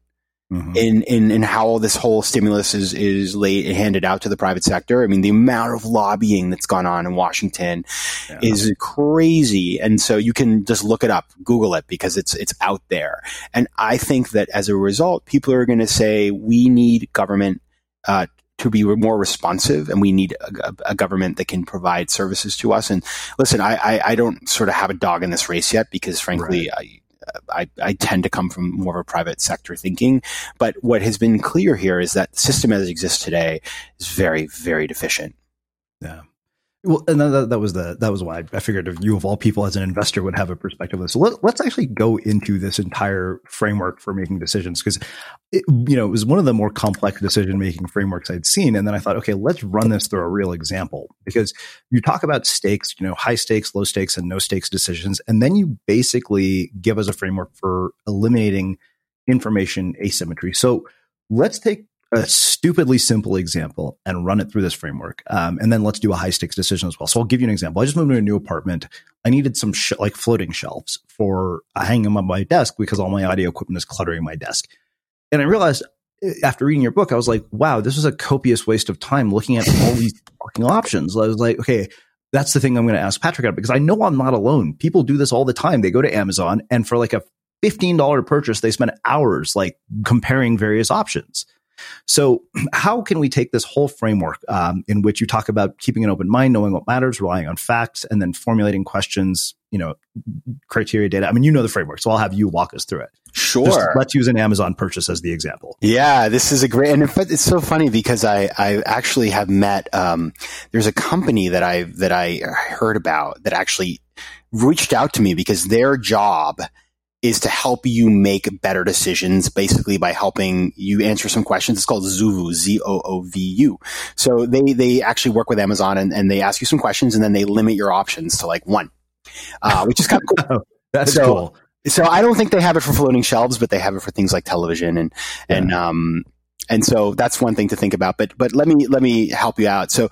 mm-hmm. in, in, in how all this whole stimulus is, is laid, handed out to the private sector. I mean, the amount of lobbying that's gone on in Washington yeah. is crazy. And so you can just look it up, Google it because it's, it's out there. And I think that as a result, people are going to say, we need government, uh, to be more responsive and we need a, a, government that can provide services to us. And listen, I, I, I, don't sort of have a dog in this race yet because frankly, right. I, I, I tend to come from more of a private sector thinking. But what has been clear here is that the system as it exists today is very, very deficient. Yeah. Well, and that, that was the that was why I figured you of all people as an investor would have a perspective of this. So let, us actually go into this entire framework for making decisions because you know it was one of the more complex decision making frameworks I'd seen, and then I thought, okay, let's run this through a real example because you talk about stakes, you know, high stakes, low stakes, and no stakes decisions, and then you basically give us a framework for eliminating information asymmetry. So let's take a stupidly simple example and run it through this framework. Um, and then let's do a high stakes decision as well. So I'll give you an example. I just moved to a new apartment. I needed some sh- like floating shelves for uh, hanging them on my desk because all my audio equipment is cluttering my desk. And I realized uh, after reading your book, I was like, wow, this was a copious waste of time looking at all these (laughs) fucking options. I was like, okay, that's the thing I'm going to ask Patrick about because I know I'm not alone. People do this all the time. They go to Amazon and for like a $15 purchase, they spend hours like comparing various options. So, (clears throat) how can we take this whole framework um, in which you talk about keeping an open mind, knowing what matters, relying on facts, and then formulating questions, you know, criteria, data? I mean, you know the framework, so I'll have you walk us through it. Sure. Just let's use an Amazon purchase as the example. Yeah, this is a great, and it's so funny because I, I actually have met, um, there's a company that I, that I heard about that actually reached out to me because their job is to help you make better decisions basically by helping you answer some questions. It's called Zoovu, Z-O-O-V-U. So they, they actually work with Amazon and, and they ask you some questions and then they limit your options to like one, uh, which is kind of cool. (laughs) That's so, cool. So I don't think they have it for floating shelves, but they have it for things like television and, yeah. and, um, and so that's one thing to think about. But, but let me, let me help you out. So,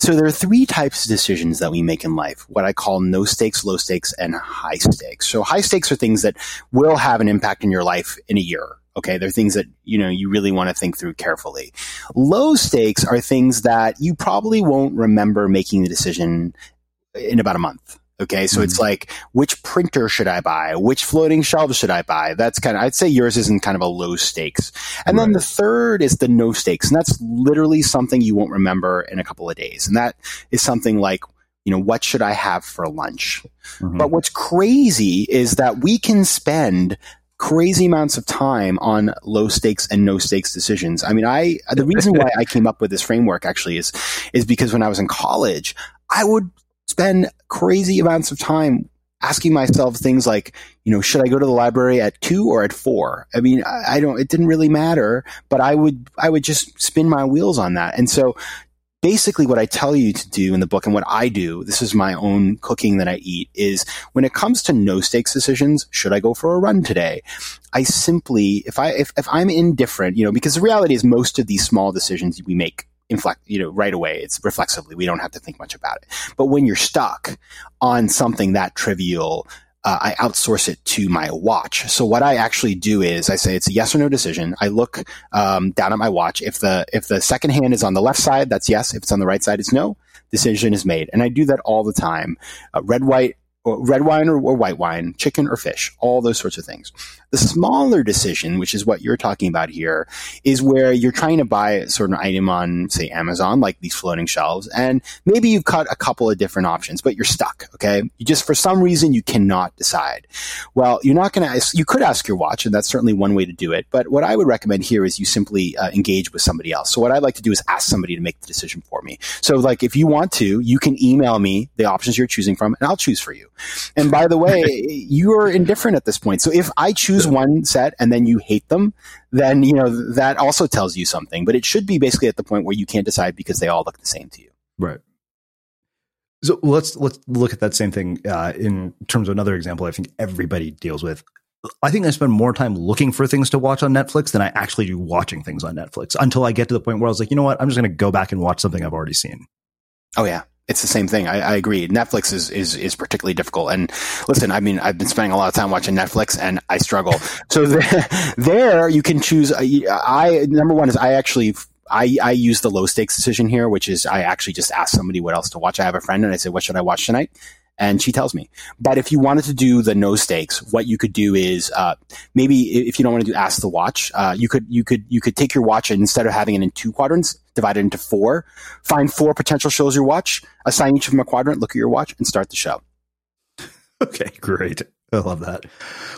so there are three types of decisions that we make in life, what I call no stakes, low stakes, and high stakes. So high stakes are things that will have an impact in your life in a year. Okay. They're things that, you know, you really want to think through carefully. Low stakes are things that you probably won't remember making the decision in about a month. Okay. So mm-hmm. it's like, which printer should I buy? Which floating shelves should I buy? That's kind of, I'd say yours isn't kind of a low stakes. And right. then the third is the no stakes. And that's literally something you won't remember in a couple of days. And that is something like, you know, what should I have for lunch? Mm-hmm. But what's crazy is that we can spend crazy amounts of time on low stakes and no stakes decisions. I mean, I, the reason why (laughs) I came up with this framework actually is, is because when I was in college, I would spend crazy amounts of time asking myself things like, you know, should I go to the library at two or at four? I mean, I, I, don't, it didn't really matter, but I would, I would just spin my wheels on that. And so basically what I tell you to do in the book and what I do, this is my own cooking that I eat is when it comes to no stakes decisions, should I go for a run today? I simply, if I, if, if I'm indifferent, you know, because the reality is most of these small decisions we make inflect, you know, right away. It's reflexively. We don't have to think much about it. But when you're stuck on something that trivial, uh, I outsource it to my watch. So what I actually do is I say it's a yes or no decision. I look um, down at my watch. If the if the second hand is on the left side, that's yes. If it's on the right side, it's no. Decision is made, and I do that all the time. Uh, red, white, red wine or, or, white wine, chicken or fish, all those sorts of things. The smaller decision, which is what you're talking about here, is where you're trying to buy a certain item on, say, Amazon, like these floating shelves, and maybe you've cut a couple of different options, but you're stuck. Okay, you just for some reason you cannot decide. Well, you're not going to. You could ask your watch, and that's certainly one way to do it. But what I would recommend here is you simply uh, engage with somebody else. So what I'd like to do is ask somebody to make the decision for me. So, like, if you want to, you can email me the options you're choosing from, and I'll choose for you. And by the way, you are indifferent at this point. So if I choose one set and then you hate them, then, you know, that also tells you something. But it should be basically at the point where you can't decide because they all look the same to you. Right. So let's let's look at that same thing uh, in terms of another example. I think everybody deals with. I think I spend more time looking for things to watch on Netflix than I actually do watching things on Netflix. Until I get to the point where I was like, you know what, I'm just going to go back and watch something I've already seen. Oh yeah, it's the same thing. I, I, agree. Netflix is, is is particularly difficult. And listen, I mean, I've been spending a lot of time watching Netflix, and I struggle. so (laughs) there, there you can choose. Uh, I number one is I actually I, I use the low stakes decision here, which is I actually just ask somebody what else to watch. I have a friend and I say, what should I watch tonight? And she tells me. But if you wanted to do the no stakes, what you could do is uh, maybe if you don't want to do ask the watch, uh, you could you could you could take your watch and instead of having it in two quadrants, divide it into four. Find four potential shows you watch, assign each of them a quadrant, look at your watch, and start the show. (laughs) Okay, great. (laughs) I love that.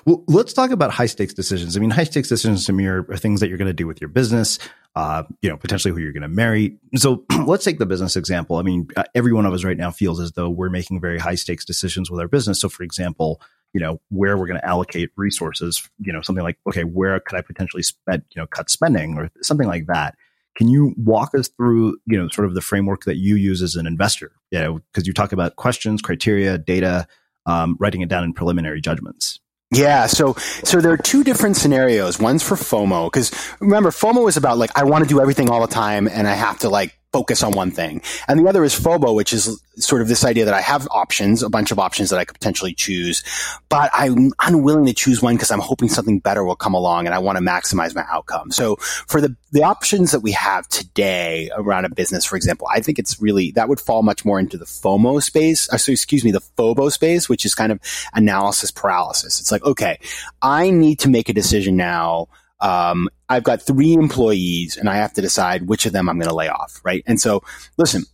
Well, let's talk about high stakes decisions. I mean, high stakes decisions to me are, are things that you're going to do with your business, uh, you know, potentially who you're going to marry. So (clears throat) let's take the business example. I mean, uh, every one of us right now feels as though we're making very high stakes decisions with our business. So, for example, you know, where we're going to allocate resources, you know, something like, okay, where could I potentially spend, you know, cut spending or something like that. Can you walk us through, you know, sort of the framework that you use as an investor? You know, because you talk about questions, criteria, data, um, writing it down in preliminary judgments. Yeah, so so there are two different scenarios. One's for FOMO because remember FOMO is about like I want to do everything all the time and I have to like focus on one thing. And the other is FOBO, which is sort of this idea that I have options, a bunch of options that I could potentially choose, but I'm unwilling to choose one because I'm hoping something better will come along and I want to maximize my outcome. So for the, the options that we have today around a business, for example, I think it's really, that would fall much more into the FOMO space. Uh, so excuse me, the FOBO space, which is kind of analysis paralysis. It's like, okay, I need to make a decision now um, I've got three employees and I have to decide which of them I'm going to lay off, right? And so, listen,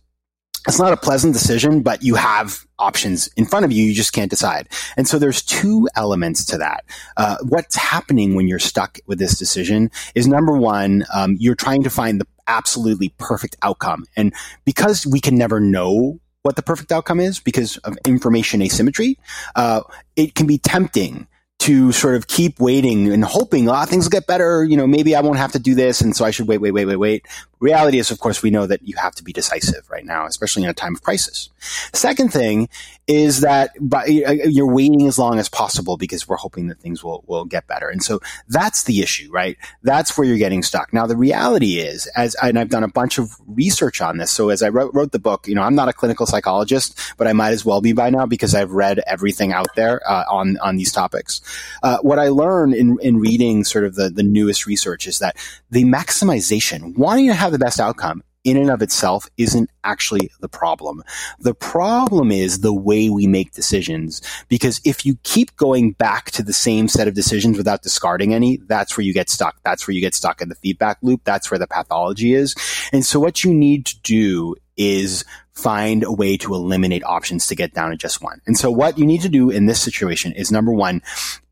it's not a pleasant decision, but you have options in front of you. You just can't decide. And so there's two elements to that. Uh, what's happening when you're stuck with this decision is number one, um, you're trying to find the absolutely perfect outcome. And because we can never know what the perfect outcome is because of information asymmetry, uh, it can be tempting to sort of keep waiting and hoping, ah, things will get better. You know, maybe I won't have to do this. And so I should wait, wait, wait, wait, wait. Reality is, of course, we know that you have to be decisive right now, especially in a time of crisis. Second thing is that by, uh, you're waiting as long as possible because we're hoping that things will, will get better. And so that's the issue, right? That's where you're getting stuck. Now, the reality is, as, and I've done a bunch of research on this. So as I wrote, wrote the book, you know, I'm not a clinical psychologist, but I might as well be by now because I've read everything out there uh, on, on these topics. Uh, what I learned in, in reading sort of the, the newest research is that the maximization, wanting to have the best outcome, in and of itself isn't actually the problem. The problem is the way we make decisions. Because if you keep going back to the same set of decisions without discarding any, that's where you get stuck. That's where you get stuck in the feedback loop. That's where the pathology is. And so what you need to do is find a way to eliminate options to get down to just one. And so what you need to do in this situation is number one,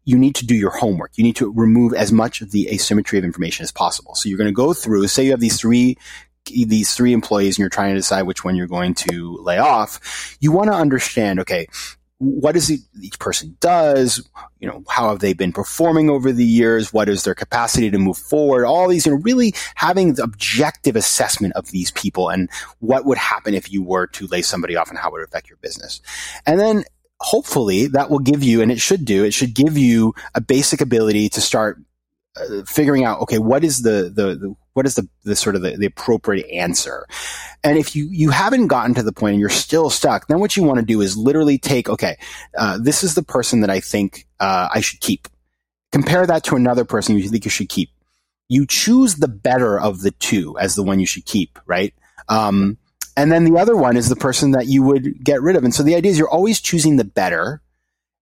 you need to do your homework. You need to remove as much of the asymmetry of information as possible. So you're going to go through, say you have these three these three employees and you're trying to decide which one you're going to lay off, you want to understand, okay, what is it each person does? You know, how have they been performing over the years? What is their capacity to move forward? All these, you know, really having the objective assessment of these people and what would happen if you were to lay somebody off and how it would affect your business. And then hopefully that will give you, and it should do, it should give you a basic ability to start uh, figuring out, okay, what is the, the, the what is the, the sort of the, the, appropriate answer? And if you, you haven't gotten to the point and you're still stuck, then what you want to do is literally take, okay, uh, this is the person that I think, uh, I should keep. Compare that to another person you think you should keep. You choose the better of the two as the one you should keep, right? Um, and then the other one is the person that you would get rid of. And so the idea is you're always choosing the better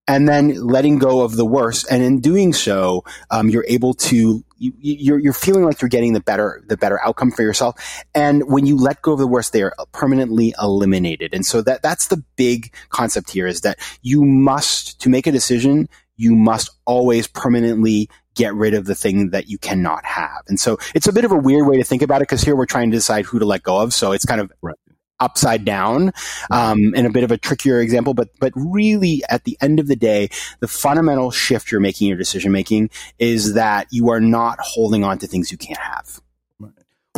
and then letting go of the worst. And in doing so, um, you're able to you, you're you're feeling like you're getting the better the better outcome for yourself. And when you let go of the worst, they are permanently eliminated. And so that that's the big concept here is that you must to make a decision. You must always permanently get rid of the thing that you cannot have. And so it's a bit of a weird way to think about it because here we're trying to decide who to let go of. So it's kind of right upside down um, in a bit of a trickier example but but really at the end of the day the fundamental shift you're making your decision making is that you are not holding on to things you can't have.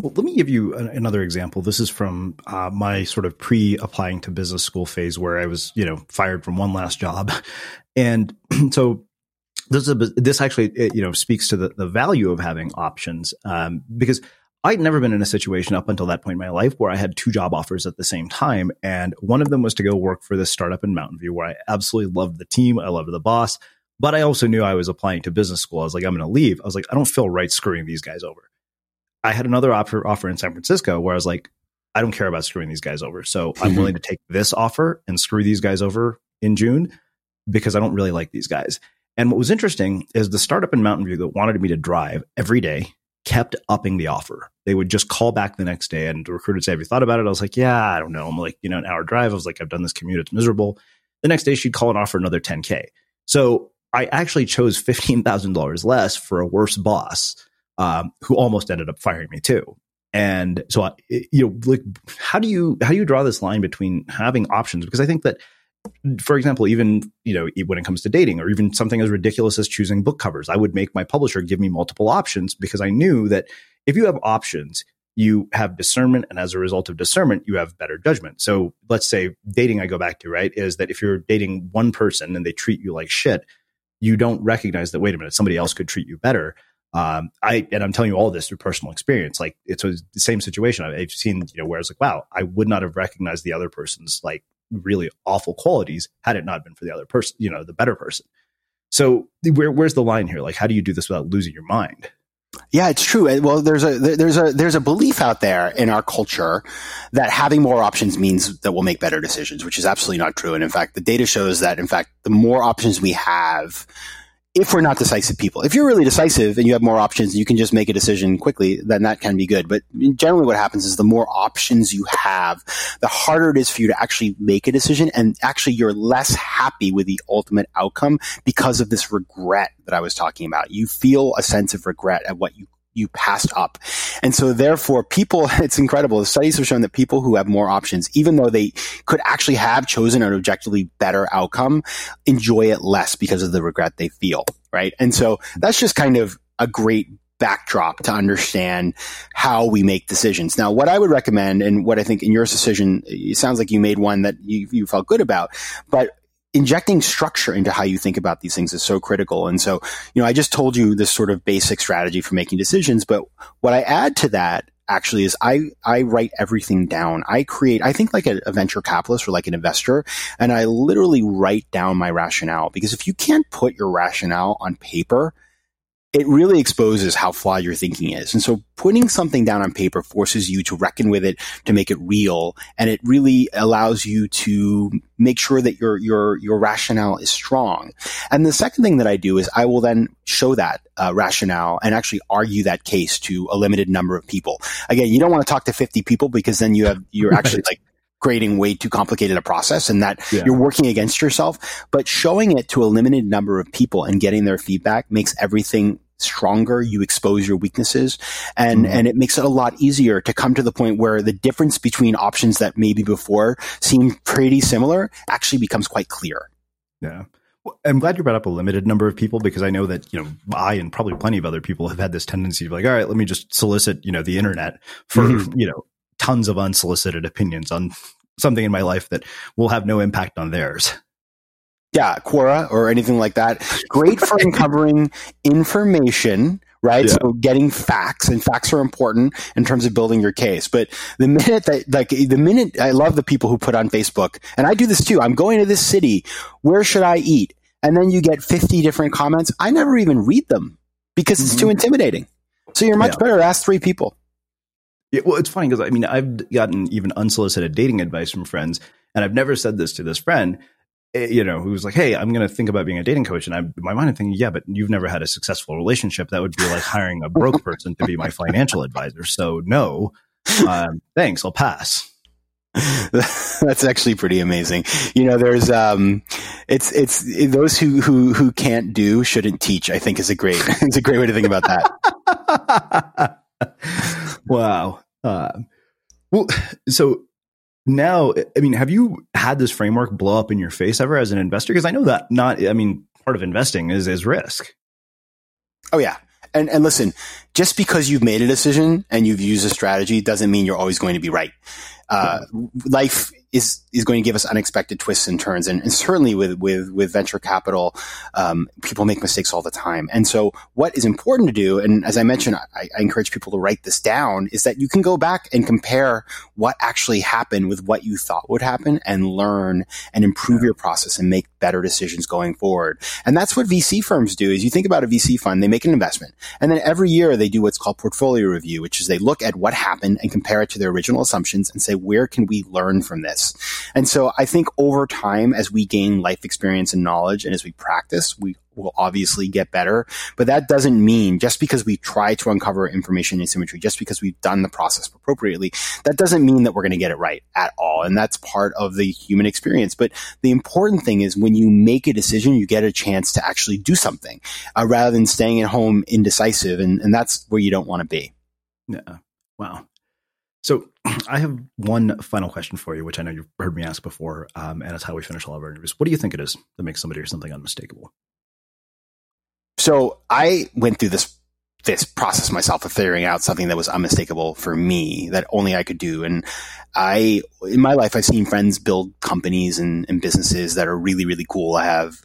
Well, let me give you another example. This is from uh, my sort of pre-applying to business school phase, where I was, you know, fired from one last job, (laughs) and (clears throat) so this is a, this actually, you know, speaks to the, the value of having options um, because I'd never been in a situation up until that point in my life where I had two job offers at the same time. And one of them was to go work for this startup in Mountain View where I absolutely loved the team. I loved the boss, but I also knew I was applying to business school. I was like, I'm going to leave. I was like, I don't feel right screwing these guys over. I had another offer, offer in San Francisco where I was like, I don't care about screwing these guys over. So I'm mm-hmm. willing to take this offer and screw these guys over in June because I don't really like these guys. And what was interesting is the startup in Mountain View that wanted me to drive every day kept upping the offer. They would just call back the next day and the recruiter would say, Have you thought about it? I was like, Yeah, I don't know. I'm like, you know, an hour drive. I was like, I've done this commute. It's miserable. The next day she'd call and offer another 10K. So I actually chose $15,000 less for a worse boss um, who almost ended up firing me too. And so, I, you know, like, how do you how do you draw this line between having options? Because I think that for example, even you know when it comes to dating, or even something as ridiculous as choosing book covers, I would make my publisher give me multiple options because I knew that if you have options, you have discernment, and as a result of discernment, you have better judgment. So let's say dating, I go back to right is that if you're dating one person and they treat you like shit, you don't recognize that wait a minute, somebody else could treat you better. Um, I and I'm telling you all this through personal experience. Like it's the same situation. I've seen, you know, where it's like, wow, I would not have recognized the other person's like really awful qualities had it not been for the other person, you know, the better person. So where, where's the line here? Like, how do you do this without losing your mind? Yeah, it's true. Well, there's a there's a there's a belief out there in our culture that having more options means that we'll make better decisions, which is absolutely not true. And in fact, the data shows that in fact, the more options we have, if we're not decisive people. If you're really decisive and you have more options, you can just make a decision quickly, then that can be good. But generally what happens is the more options you have, the harder it is for you to actually make a decision. And actually you're less happy with the ultimate outcome because of this regret that I was talking about. You feel a sense of regret at what you you passed up. And so therefore people, (laughs) it's incredible. The studies have shown that people who have more options, even though they could actually have chosen an objectively better outcome, enjoy it less because of the regret they feel. Right. And so that's just kind of a great backdrop to understand how we make decisions. Now, what I would recommend and what I think in your decision, it sounds like you made one that you, you felt good about, but injecting structure into how you think about these things is so critical. And so, you know, I just told you this sort of basic strategy for making decisions, but what I add to that actually is I, I write everything down. I create, I think like a, a, venture capitalist or like an investor, and I literally write down my rationale because if you can't put your rationale on paper, it really exposes how flawed your thinking is. And so putting something down on paper forces you to reckon with it, to make it real. And it really allows you to make sure that your, your, your rationale is strong. And the second thing that I do is I will then show that uh, rationale and actually argue that case to a limited number of people. Again, you don't want to talk to 50 people because then you have, you're (laughs) actually like, creating way too complicated a process and that yeah. you're working against yourself. But showing it to a limited number of people and getting their feedback makes everything stronger. You expose your weaknesses and, mm-hmm. and it makes it a lot easier to come to the point where the difference between options that maybe before seemed pretty similar actually becomes quite clear. Yeah. I'm glad you brought up a limited number of people because I know that, you know, I and probably plenty of other people have had this tendency of like, all right, let me just solicit, you know, the internet for, mm-hmm. you know, tons of unsolicited opinions on something in my life that will have no impact on theirs. Yeah, Quora or anything like that. Great for (laughs) uncovering information right? Yeah. So getting facts and facts are important in terms of building your case. But the minute that, like, the minute I love the people who put on Facebook, and I do this too. I'm going to this city. Where should I eat? And then you get 50 different comments. I never even read them because it's mm-hmm. too intimidating. So you're much yeah. better ask three people. Yeah, well, it's funny because I mean, I've gotten even unsolicited dating advice from friends, and I've never said this to this friend, eh, you know, who's like, "Hey, I'm going to think about being a dating coach," and I'm in my mind, I'm thinking, "Yeah, but you've never had a successful relationship. That would be like hiring a broke person to be my financial advisor. So, no, um, thanks, I'll pass." (laughs) That's actually pretty amazing. You know, there's um, it's it's those who who who can't do shouldn't teach. I think is a great (laughs) it's a great way to think about that. (laughs) wow. Uh, well, (sighs) so now, I mean, have you had this framework blow up in your face ever as an investor? Because I know that not, I mean, part of investing is is risk. Oh yeah, and and listen, just because you've made a decision and you've used a strategy doesn't mean you're always going to be right. Uh, life is is going to give us unexpected twists and turns, and, and certainly with with with venture capital, um, people make mistakes all the time. And so, what is important to do, and as I mentioned, I, I, encourage people to write this down, is that you can go back and compare what actually happened with what you thought would happen, and learn and improve your process and make better decisions going forward. And that's what VC firms do. Is you think about a VC fund, they make an investment, and then every year they do what's called portfolio review, which is they look at what happened and compare it to their original assumptions and say where can we learn from this. And so I think over time, as we gain life experience and knowledge and as we practice, we will obviously get better. But that doesn't mean just because we try to uncover information asymmetry, just because we've done the process appropriately, that doesn't mean that we're going to get it right at all. And that's part of the human experience. But the important thing is when you make a decision, you get a chance to actually do something uh, rather than staying at home indecisive. And, and that's where you don't want to be. Yeah. Wow. So (clears throat) I have one final question for you, which I know you've heard me ask before, um, and it's how we finish all of our interviews. What do you think it is that makes somebody or something unmistakable? So I went through this this process myself of figuring out something that was unmistakable for me that only I could do. And I, in my life, I've seen friends build companies and, and businesses that are really, really cool. I have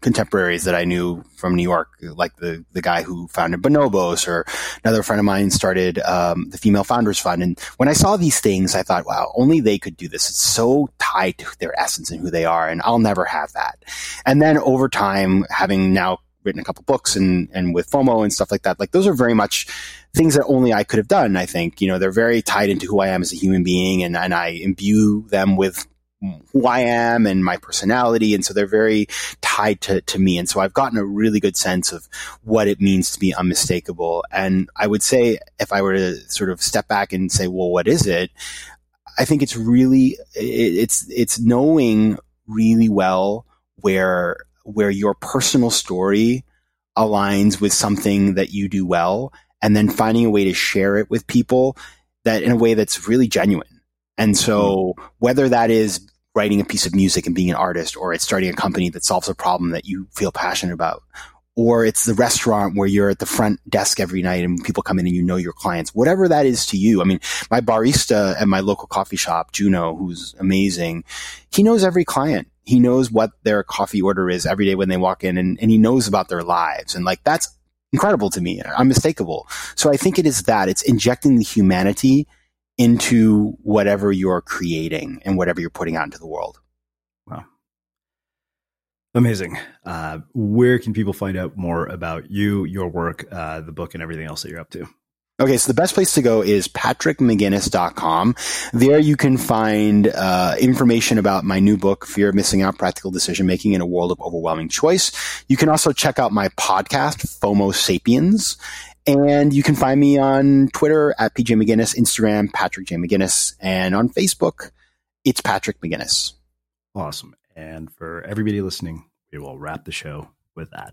contemporaries that I knew from New York, like the the guy who founded Bonobos, or another friend of mine started um, the Female Founders Fund. And when I saw these things, I thought, wow, only they could do this. It's so tied to their essence and who they are, and I'll never have that. And then over time, having now written a couple books and and with FOMO and stuff like that, like those are very much things that only I could have done. I think you know they're very tied into who I am as a human being, and and I imbue them with who I am and my personality. And so they're very tied to, to me. And so I've gotten a really good sense of what it means to be unmistakable. And I would say if I were to sort of step back and say, well, what is it? I think it's really, it's, it's knowing really well where, where your personal story aligns with something that you do well and then finding a way to share it with people that in a way that's really genuine. And so whether that is writing a piece of music and being an artist, or it's starting a company that solves a problem that you feel passionate about, or it's the restaurant where you're at the front desk every night and people come in and you know your clients, whatever that is to you. I mean, my barista at my local coffee shop, Juno, who's amazing, he knows every client. He knows what their coffee order is every day when they walk in and, and he knows about their lives. And like, that's incredible to me, unmistakable. So I think it is that it's injecting the humanity into whatever you're creating and whatever you're putting out into the world. Wow. Amazing. Uh, where can people find out more about you, your work, uh, the book, and everything else that you're up to? Okay, so the best place to go is patrickmcginnis.com. There you can find uh, information about my new book, Fear of Missing Out Practical Decision Making in a World of Overwhelming Choice. You can also check out my podcast, FOMO Sapiens. And you can find me on Twitter at PJ McGinnis, Instagram, Patrick J. McGinnis, and on Facebook, it's Patrick McGinnis. Awesome. And for everybody listening, we will wrap the show with that.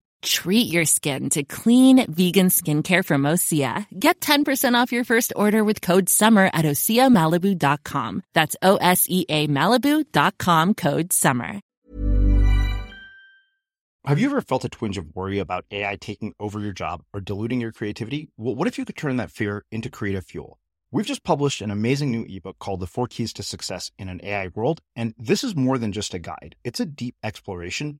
Treat your skin to clean vegan skincare from Osea. Get 10% off your first order with code SUMMER at OseaMalibu.com. That's O S E A Malibu.com code SUMMER. Have you ever felt a twinge of worry about AI taking over your job or diluting your creativity? Well, what if you could turn that fear into creative fuel? We've just published an amazing new ebook called The Four Keys to Success in an AI World. And this is more than just a guide, it's a deep exploration